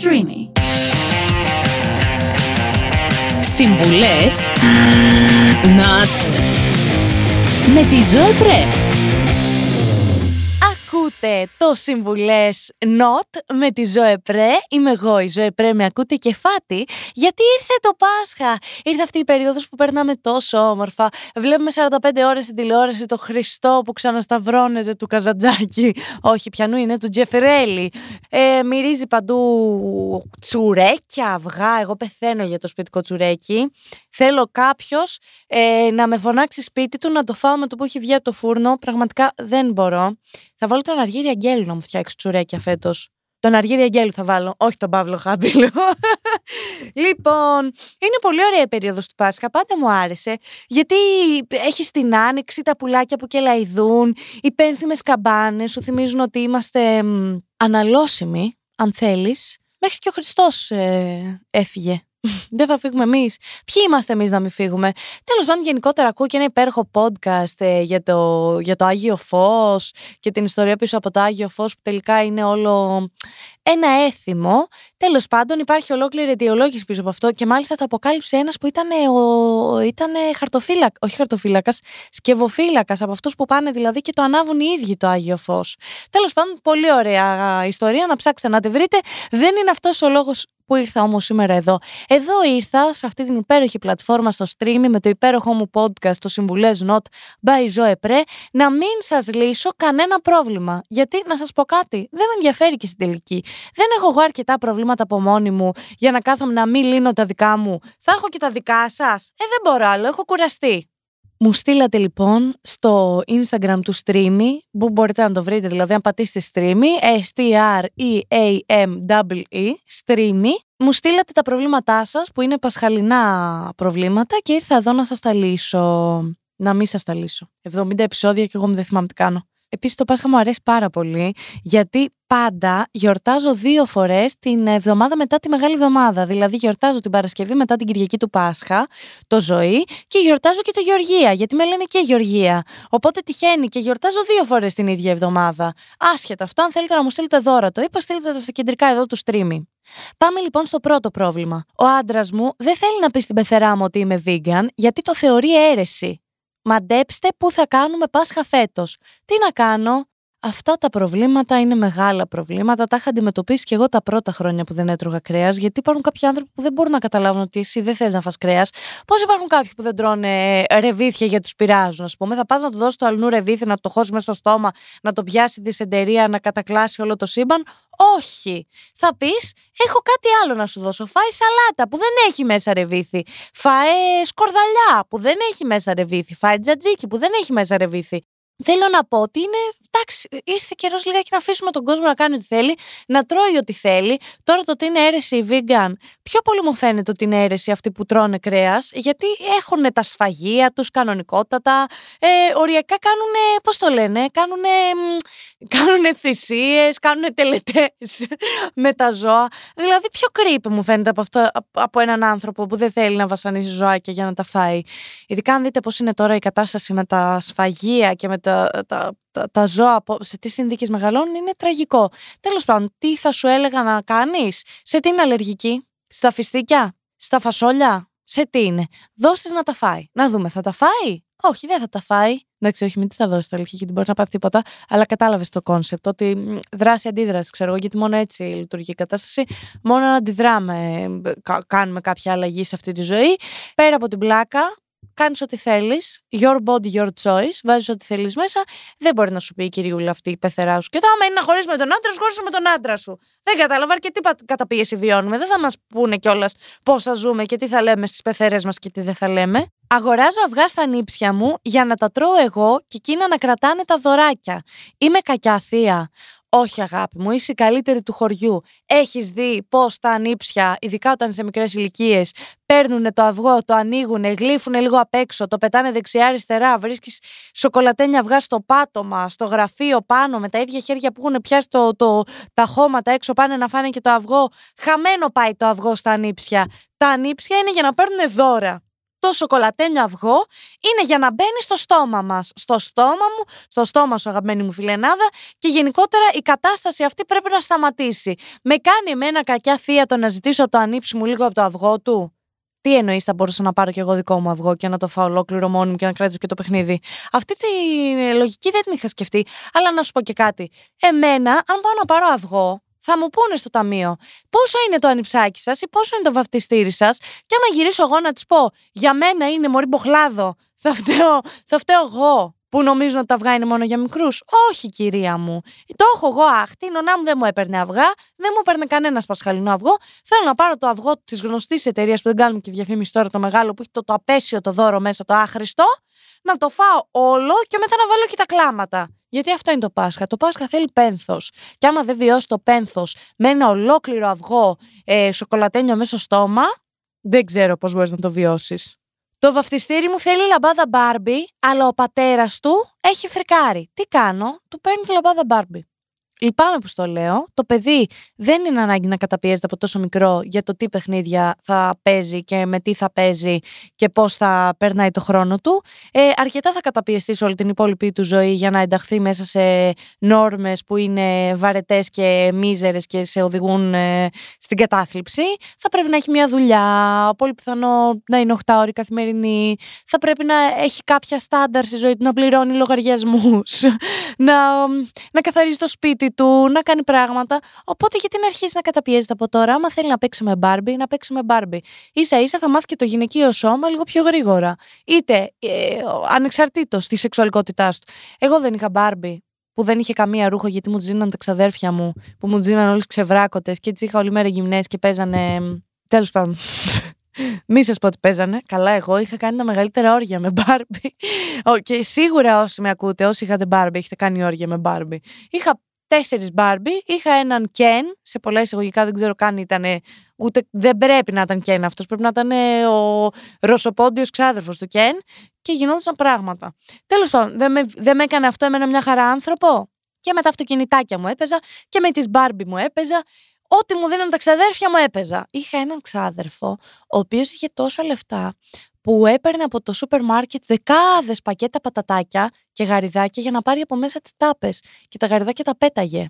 Streamy. Συμβουλές Not με τη Ζωή Πρέ. Ακούτε το Συμβουλές Not με τη Ζωέ Πρέ. Είμαι εγώ η Ζωέ Πρέ, με ακούτε και φάτη. Γιατί ήρθε το Πάσχα; Ήρθε αυτή η περίοδος που περνάμε τόσο όμορφα. Βλέπουμε 45 ώρες στην τηλεόραση το Χριστό που ξανασταυρώνεται του Καζαντζάκη. Όχι, πιανού είναι του Τζεφρέλη. Ε, μυρίζει παντού τσουρέκια, αυγά. Εγώ πεθαίνω για το σπιτικό τσουρέκι. Θέλω κάποιος ε, να με φωνάξει σπίτι του να το φάω με το που έχει βγει από το φούρνο. Πραγματικά δεν μπορώ. Θα βάλω τον Αργύρι Αγγέλου να μου φτιάξει τσουρέκια φέτος. Τον Αργύρι Αγγέλου θα βάλω, όχι τον Παύλο Χάμπιλο. λοιπόν, είναι πολύ ωραία η περίοδος του Πάσχα. Πάντα μου άρεσε. Γιατί έχει την άνοιξη τα πουλάκια που κελαϊδούν, οι πένθυμες καμπάνες σου θυμίζουν ότι είμαστε μ, αναλώσιμοι, αν θέλεις. Μέχρι και ο Χριστός ε, έφυγε δεν θα φύγουμε εμείς. Ποιοι είμαστε εμείς να μην φύγουμε; Τέλος πάντων, γενικότερα ακούω και ένα υπέροχο podcast ε, για, το, για το Άγιο Φως και την ιστορία πίσω από το Άγιο Φως που τελικά είναι όλο ένα έθιμο. Τέλος πάντων, υπάρχει ολόκληρη αιτιολόγηση πίσω από αυτό και μάλιστα το αποκάλυψε ένας που ήταν, ο, ήταν χαρτοφύλακα, όχι χαρτοφύλακας, σκευοφύλακας από αυτούς που πάνε δηλαδή και το ανάβουν οι ίδιοι το Άγιο Φως. Τέλος πάντων, πολύ ωραία ιστορία να ψάξετε να τη βρείτε. Δεν είναι αυτός ο λόγος που ήρθα όμως σήμερα εδώ. Εδώ ήρθα σε αυτή την υπέροχη πλατφόρμα στο stream με το υπέροχο μου podcast το Συμβουλές Not by Zoe Pre να μην σας λύσω κανένα πρόβλημα. Γιατί να σας πω κάτι, δεν με ενδιαφέρει και στην τελική. Δεν έχω εγώ αρκετά προβλήματα από μόνη μου για να κάθομαι να μην λύνω τα δικά μου. Θα έχω και τα δικά σας. Ε, δεν μπορώ άλλο, έχω κουραστεί. Μου στείλατε λοιπόν στο Instagram του Streamy, που μπορείτε να το βρείτε, δηλαδή αν πατήσετε Streamy, S-T-R-E-A-M-W-E, Streamy, μου στείλατε τα προβλήματά σας που είναι πασχαλινά προβλήματα και ήρθα εδώ να σας τα λύσω. Να μην σας τα λύσω. 70 επεισόδια και εγώ δεν θυμάμαι τι κάνω. Επίσης, το Πάσχα μου αρέσει πάρα πολύ, γιατί πάντα γιορτάζω δύο φορές την εβδομάδα μετά τη Μεγάλη Εβδομάδα. Δηλαδή, γιορτάζω την Παρασκευή μετά την Κυριακή του Πάσχα, το ζωή, και γιορτάζω και το Γεωργία, γιατί με λένε και Γεωργία. Οπότε τυχαίνει και γιορτάζω δύο φορές την ίδια εβδομάδα. Άσχετα αυτό, αν θέλετε να μου στείλετε δώρα το είπα, στείλτε τα στα κεντρικά εδώ του streaming. Πάμε λοιπόν στο πρώτο πρόβλημα. Ο άντρας μου δεν θέλει να πει στην πεθερά μου ότι είμαι vegan, γιατί το θεωρεί αίρεση. Μαντέψτε πού θα κάνουμε Πάσχα φέτος. Τι να κάνω, Αυτά τα προβλήματα είναι μεγάλα προβλήματα. Τα είχα αντιμετωπίσει και εγώ τα πρώτα χρόνια που δεν έτρωγα κρέας, γιατί υπάρχουν κάποιοι άνθρωποι που δεν μπορούν να καταλάβουν ότι εσύ δεν θες να φας κρέας. Πώς υπάρχουν κάποιοι που δεν τρώνε ρεβίθια γιατί τους πειράζουν, ας πούμε; Θα πας να του δώσεις το αλλού ρεβίθι, να το χώσεις μέσα στο στόμα, να το πιάσει τη εταιρεία, να κατακλάσει όλο το σύμπαν; Όχι. Θα πεις, έχω κάτι άλλο να σου δώσω. Φάει σαλάτα που δεν έχει μέσα ρεβίθι. Φάε σκορδαλιά που δεν έχει μέσα ρεβίθι. Φάε τζατζίκι που δεν έχει μέσα ρεβίθι. Θέλω να πω ότι είναι. Εντάξει, ήρθε καιρός λιγάκι να αφήσουμε τον κόσμο να κάνει ό,τι θέλει, να τρώει ό,τι θέλει. Τώρα το ότι είναι αίρεση η vegan, πιο πολύ μου φαίνεται ότι είναι αίρεση αυτοί που τρώνε κρέας, γιατί έχουν τα σφαγεία τους κανονικότατα. Ε, οριακά κάνουν. Πώς το λένε, κάνουν. Κάνουν θυσίες, κάνουν τελετές με τα ζώα. Δηλαδή, πιο creepy μου φαίνεται από, αυτό, από έναν άνθρωπο που δεν θέλει να βασανίσει ζωάκια για να τα φάει. Ειδικά αν δείτε πώς είναι τώρα η κατάσταση με τα σφαγεία και με τα, τα, τα, τα ζώα, σε τι συνθήκες μεγαλώνουν, είναι τραγικό. Τέλος πάντων, τι θα σου έλεγα να κάνεις, σε τι είναι αλλεργική, στα φιστίκια, στα φασόλια, σε τι είναι; Δώστες να τα φάει. Να δούμε, θα τα φάει; Όχι, δεν θα τα φάει. Εντάξει, όχι, μην της τα δώσεις τα αλήθεια, γιατί μπορεί να πάθει τίποτα. Αλλά κατάλαβες το κόνσεπτ, ότι δράση-αντίδραση, ξέρω εγώ, γιατί μόνο έτσι λειτουργεί η κατάσταση. Μόνο να αντιδράμε, κάνουμε κάποια αλλαγή σε αυτή τη ζωή. Πέρα από την πλάκα, κάνεις ό,τι θέλεις. Your body, your choice. Βάζεις ό,τι θέλεις μέσα. Δεν μπορεί να σου πει η κυριούλα αυτή η πεθερά σου. Και το άμα είναι να χωρίσει με τον άντρα σου, χώρισε με τον άντρα σου. Δεν κατάλαβα αρκετή καταπίεση βιώνουμε. Δεν θα μας πούνε κιόλας πόσα ζούμε και τι θα λέμε στις πεθερέ μας και τι δεν θα λέμε. Αγοράζω αυγά στα νύψια μου για να τα τρώω εγώ και εκείνα να κρατάνε τα δωράκια. Είμαι κακιά θεία. Όχι, αγάπη μου, είσαι η καλύτερη του χωριού. Έχεις δει πώς τα ανήψια, ειδικά όταν σε μικρές ηλικίες, παίρνουν το αυγό, το ανοίγουν, γλύφουν λίγο απ' έξω, το πετάνε δεξιά-αριστερά. Βρίσκεις σοκολατένια αυγά στο πάτωμα, στο γραφείο πάνω, με τα ίδια χέρια που έχουν πιάσει το, το, τα χώματα έξω, πάνε να φάνε και το αυγό. Χαμένο πάει το αυγό στα ανήψια. Τα ανήψια είναι για να παίρνουν δώρα. Το το σοκολατένιο αυγό είναι για να μπαίνει στο στόμα μας. Στο στόμα μου, στο στόμα σου, αγαπημένη μου φιλενάδα, και γενικότερα η κατάσταση αυτή πρέπει να σταματήσει. Με κάνει εμένα κακιά θεία το να ζητήσω από το ανήψι μου λίγο από το αυγό του. Τι εννοείς, θα μπορούσα να πάρω κι εγώ δικό μου αυγό και να το φάω ολόκληρο μόνο μου και να κρατήσω και το παιχνίδι; Αυτή τη λογική δεν την είχα σκεφτεί. Αλλά να σου πω και κάτι. Εμένα, αν πάω να πάρω αυγό, θα μου πούνε στο ταμείο πόσο είναι το ανιψάκι σας ή πόσο είναι το βαφτιστήρι σας; Και άμα γυρίσω εγώ να τη πω, για μένα είναι μωρή μποχλάδο, θα φταίω, θα φταίω εγώ που νομίζουν ότι τα αυγά είναι μόνο για μικρούς. Όχι, κυρία μου. Το έχω εγώ άχτη. Η νονά μου δεν μου έπαιρνε αυγά, δεν μου έπαιρνε κανένα πασχαλινό αυγό. Θέλω να πάρω το αυγό της γνωστής εταιρείας που δεν κάνουμε και διαφήμιση τώρα το μεγάλο που έχει το, το απέσιο το δώρο μέσα, το άχρηστο, να το φάω όλο και μετά να βάλω και τα κλάματα. Γιατί αυτό είναι το Πάσχα. Το Πάσχα θέλει πένθος. Και άμα δεν βιώσει το πένθος με ένα ολόκληρο αυγό ε, σοκολατένιο μέσα στο στόμα, δεν ξέρω πώς μπορείς να το βιώσεις. Το βαφτιστήρι μου θέλει λαμπάδα Μπάρμπι, αλλά ο πατέρας του έχει φρικάρει. Τι κάνω, του παίρνεις λαμπάδα Μπάρμπι. Λυπάμαι που στο λέω. Το παιδί δεν είναι ανάγκη να καταπιέζεται από τόσο μικρό για το τι παιχνίδια θα παίζει και με τι θα παίζει και πώς θα περνάει το χρόνο του. Ε, αρκετά θα καταπιεστεί σε όλη την υπόλοιπη του ζωή για να ενταχθεί μέσα σε νόρμες που είναι βαρετές και μίζερες και σε οδηγούν ε, στην κατάθλιψη. Θα πρέπει να έχει μια δουλειά, πολύ πιθανό να είναι 8 ώρε καθημερινή. Θα πρέπει να έχει κάποια στάνταρ στη ζωή του, να πληρώνει λογαριασμούς, να, να καθαρίζει το σπίτι του, να κάνει πράγματα. Οπότε γιατί να αρχίσει να καταπιέζεται από τώρα, άμα θέλει να παίξει με μπάρμπι, να παίξει με μπάρμπι. σα ίσα θα μάθει και το γυναικείο σώμα λίγο πιο γρήγορα. Είτε ε, ανεξαρτήτως της σεξουαλικότητάς του. Εγώ δεν είχα μπάρμπι που δεν είχε καμία ρούχο γιατί μου τζίναν τα ξαδέρφια μου, που μου τζίναν όλες ξεβράκωτες και έτσι είχα όλη μέρα γυμνές και παίζανε. Τέλος πάντων. Μη σας πω ότι παίζανε. Καλά, εγώ είχα κάνει τα μεγαλύτερα όρια με Μπάρμπι. Και σίγουρα όσοι με ακούτε, όσοι είχατε Μπάρμπι, έχετε κάνει όρια με Μπάρμπι. Είχα τέσσερις Μπάρμπι. Είχα έναν Κεν, σε πολλά εισαγωγικά δεν ξέρω καν ήταν, ούτε δεν πρέπει να ήταν Κεν αυτός, πρέπει να ήταν ο ρωσοπόντιος ξάδερφος του Κεν και γινόντουσαν πράγματα. Τέλος πάντων, δεν με, δεν με έκανε αυτό εμένα μια χαρά άνθρωπο. Και με τα αυτοκινητάκια μου έπαιζα και με τις Μπάρμπι μου έπαιζα. Ό,τι μου δίναν τα ξαδέρφια μου έπαιζα. Είχα έναν ξάδερφο, ο οποίος είχε τόσα λεφτά που έπαιρνε από το σούπερ μάρκετ δεκάδες πακέτα πατατάκια και γαριδάκια για να πάρει από μέσα τις τάπες. Και τα γαριδάκια τα πέταγε.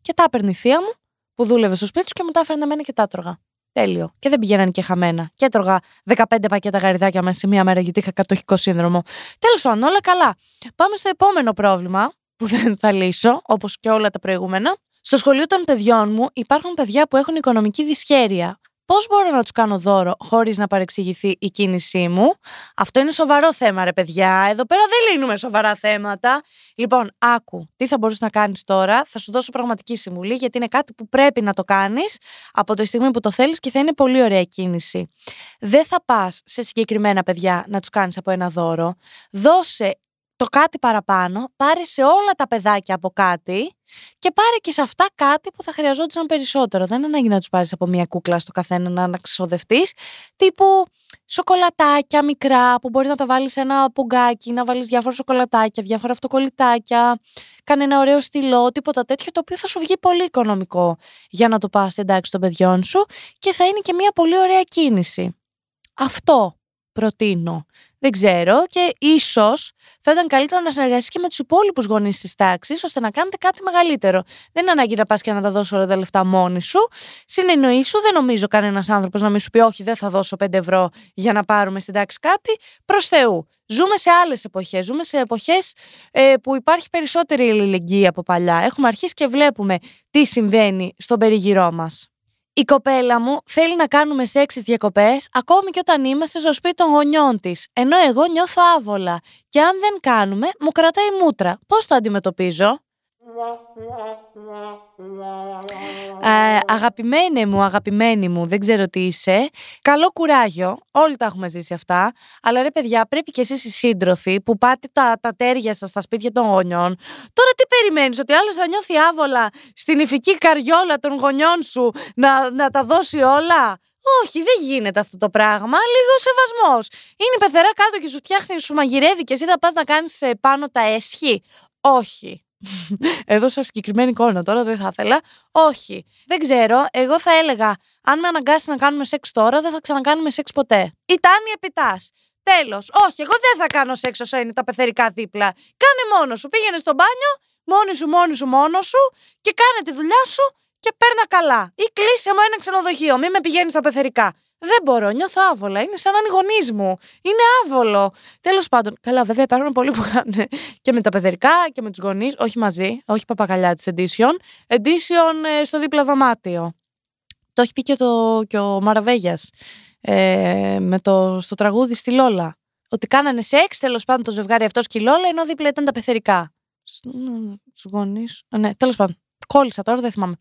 Και τα έπαιρνε η θεία μου, που δούλευε στο σπίτι του και μου τα έφερνε εμένα και τα έτρωγα. Τέλειο. Και δεν πηγαίναν και χαμένα. Και έτρωγα 15 πακέτα γαριδάκια μέσα σε μία μέρα γιατί είχα κατοχικό σύνδρομο. Τέλος πάντων, όλα καλά. Πάμε στο επόμενο πρόβλημα που δεν θα λύσω, όπως και όλα τα προηγούμενα. Στο σχολείο των παιδιών μου υπάρχουν παιδιά που έχουν οικονομική δυσχέρεια. Πώς μπορώ να τους κάνω δώρο χωρίς να παρεξηγηθεί η κίνησή μου; Αυτό είναι σοβαρό θέμα, ρε παιδιά. Εδώ πέρα δεν λύνουμε σοβαρά θέματα. Λοιπόν, άκου, τι θα μπορούσε να κάνεις τώρα; Θα σου δώσω πραγματική συμβουλή, γιατί είναι κάτι που πρέπει να το κάνεις από τη στιγμή που το θέλεις και θα είναι πολύ ωραία κίνηση. Δεν θα πας σε συγκεκριμένα παιδιά να τους κάνεις από ένα δώρο. Δώσε το κάτι παραπάνω, πάρε σε όλα τα παιδάκια από κάτι και πάρε και σε αυτά κάτι που θα χρειαζόταν περισσότερο. Δεν ανάγκη να τους πάρεις από μία κούκλα στο καθένα να ξοδευτείς. Τύπου σοκολατάκια μικρά που μπορείς να τα βάλεις σε ένα πουγκάκι, να βάλεις διάφορα σοκολατάκια, διάφορα αυτοκολλητάκια. Κάνε ένα ωραίο στυλό, τίποτα τέτοιο, το οποίο θα σου βγει πολύ οικονομικό για να το πας εντάξει των παιδιών σου και θα είναι και μία πολύ ωραία κίνηση. Αυτό προτείνω. Δεν ξέρω και ίσως θα ήταν καλύτερο να συνεργαστείς και με τους υπόλοιπους γονείς της τάξης, ώστε να κάνετε κάτι μεγαλύτερο. Δεν είναι ανάγκη να πας και να τα δώσω όλα τα λεφτά μόνη σου. Συνεννοείς σου, δεν νομίζω κανένας άνθρωπος να μην σου πει: Όχι, δεν θα δώσω 5 ευρώ για να πάρουμε στην τάξη κάτι. Προς Θεού. Ζούμε σε άλλες εποχές. Ζούμε σε εποχές ε, που υπάρχει περισσότερη αλληλεγγύη από παλιά. Έχουμε αρχίσει και βλέπουμε τι συμβαίνει στον περιγυρό μας η κοπέλα μου θέλει να κάνουμε σεξ διακοπές ακόμη και όταν είμαστε στο σπίτι των γονιών της, ενώ εγώ νιώθω άβολα και αν δεν κάνουμε μου κρατάει μούτρα. Πώς το αντιμετωπίζω; Ε, αγαπημένε μου, αγαπημένη μου, δεν ξέρω τι είσαι. Καλό κουράγιο. Όλοι τα έχουμε ζήσει αυτά. Αλλά ρε παιδιά, πρέπει και εσείς οι σύντροφοι που πάτε τα, τα τέρια σας στα σπίτια των γονιών. Τώρα τι περιμένεις, ότι άλλος θα νιώθει άβολα στην ηφική καριόλα των γονιών σου να, να τα δώσει όλα; Όχι, δεν γίνεται αυτό το πράγμα. Λίγος σεβασμός. Είναι η πεθερά κάτω και σου φτιάχνει, σου μαγειρεύει και εσύ θα πας να κάνεις ε, πάνω τα έσχη; Όχι. Έδωσα συγκεκριμένη εικόνα τώρα, δεν θα ήθελα. Όχι. Δεν ξέρω. Εγώ θα έλεγα, αν με αναγκάσει να κάνουμε σεξ τώρα, δεν θα ξανακάνουμε σεξ ποτέ. Η Τάνη Επιτάς. Τέλος. Όχι, εγώ δεν θα κάνω σεξ όσο είναι τα πεθερικά δίπλα. Κάνε μόνο σου. Πήγαινε στο μπάνιο, μόνη σου, μόνη σου, μόνος σου και κάνε τη δουλειά σου και παίρνα καλά. Ή κλείσε μου ένα ξενοδοχείο. Μην με πηγαίνεις στα πεθερικά. Δεν μπορώ, νιώθω άβολα. Είναι σαν να είναι γονείς μου. Είναι άβολο. Τέλος πάντων, καλά, βέβαια υπάρχουν πολλοί που κάνουν και με τα παιδερικά και με τους γονείς, όχι μαζί, όχι παπαγαλιά της Edition. Edition ε, στο δίπλα δωμάτιο. Το έχει πει και, το, και ο Μαραβέγιας ε, με το, στο τραγούδι στη Λόλα. Ότι κάνανε σεξ, τέλος πάντων το ζευγάρι αυτός και η Λόλα, ενώ δίπλα ήταν τα πεθερικά. Στου γονείς. Ναι, τέλος πάντων. Κόλλησα τώρα, δεν θυμάμαι.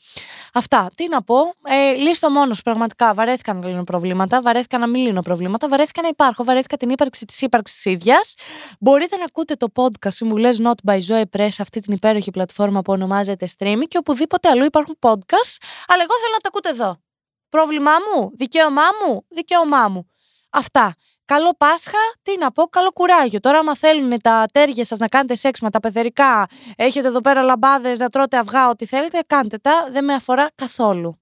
Αυτά. Τι να πω. Ε, λύστο μόνος σου. Πραγματικά βαρέθηκα να λύνω προβλήματα. Βαρέθηκα να μην λύνω προβλήματα. Βαρέθηκα να υπάρχω. Βαρέθηκα την ύπαρξη της ύπαρξης ίδιας. Μπορείτε να ακούτε το podcast Συμβουλέ Not by Zoe Press, αυτή την υπέροχη πλατφόρμα που ονομάζεται Streamy και οπουδήποτε αλλού υπάρχουν podcast. Αλλά εγώ θέλω να τα ακούτε εδώ. Πρόβλημά μου, δικαίωμά μου, δικαίωμά μου. Αυτά. Καλό Πάσχα, τι να πω, καλό κουράγιο. Τώρα, άμα θέλουν τα τέρια σας να κάνετε σεξ με τα πεθερικά, έχετε εδώ πέρα λαμπάδες να τρώτε αυγά, ό,τι θέλετε, κάντε τα. Δεν με αφορά καθόλου.